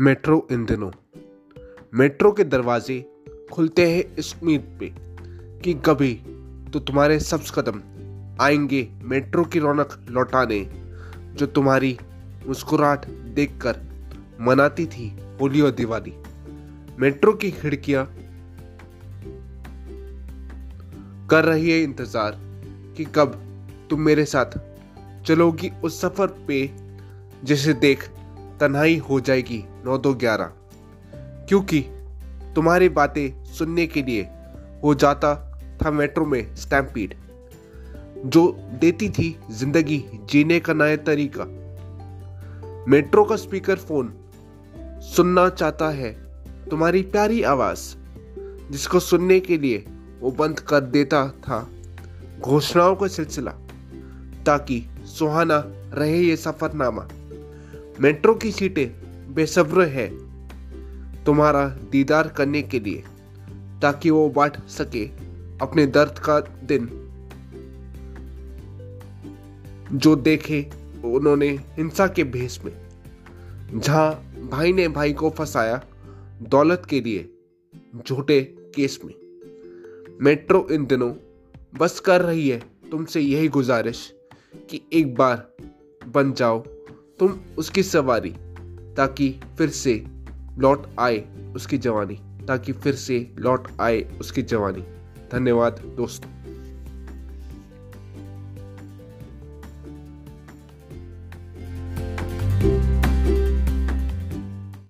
Metro इन दिनों। Metro के दरवाजे खुलते हैं इस उम्मीद पे कि कभी तो तुम्हारे सब्ज कदम आएँगे मेट्रो की रौनक लौटाने, जो तुम्हारी मुस्कुराहट देखकर मनाती थी होली और दिवाली। मेट्रो की खिड़कियाँ कर रही है इंतज़ार कि कब तुम मेरे साथ चलोगी उस सफ़र पे, जिसे देख तन्हाई हो जाएगी नौ दो ग्यारह। क्योंकि तुम्हारी बातें सुनने के लिए हो जाता था मेट्रो में स्टैम्पीड, जो देती थी ज़िंदगी जीने का नया तरीका। मेट्रो का स्पीकर फ़ोन सुनना चाहता है तुम्हारी प्यारी आवाज़, जिसको सुनने के लिए वो बंद कर देता था घोषणाओं का सिलसिला, ताकि सुहाना रहे ये सफरनामा। मेट्रो की सीटें बेसब्र है तुम्हारा दीदार करने के लिए, ताकि वो बांट सके अपने दर्द का दिन। जो देखे, उन्होंने हिंसा के भेष में, जहाँ भाई ने भाई को फंसाया दौलत के लिए झूठे केस में। मेट्रो इन दिनों बस कर रही है तुमसे यही गुजारिश कि एक बार बन जाओ तुम उसकी सवारी, ताकि फिर से लौट आए उसकी जवानी, ताकि फिर से लौट आए उसकी जवानी। धन्यवाद, दोस्तों।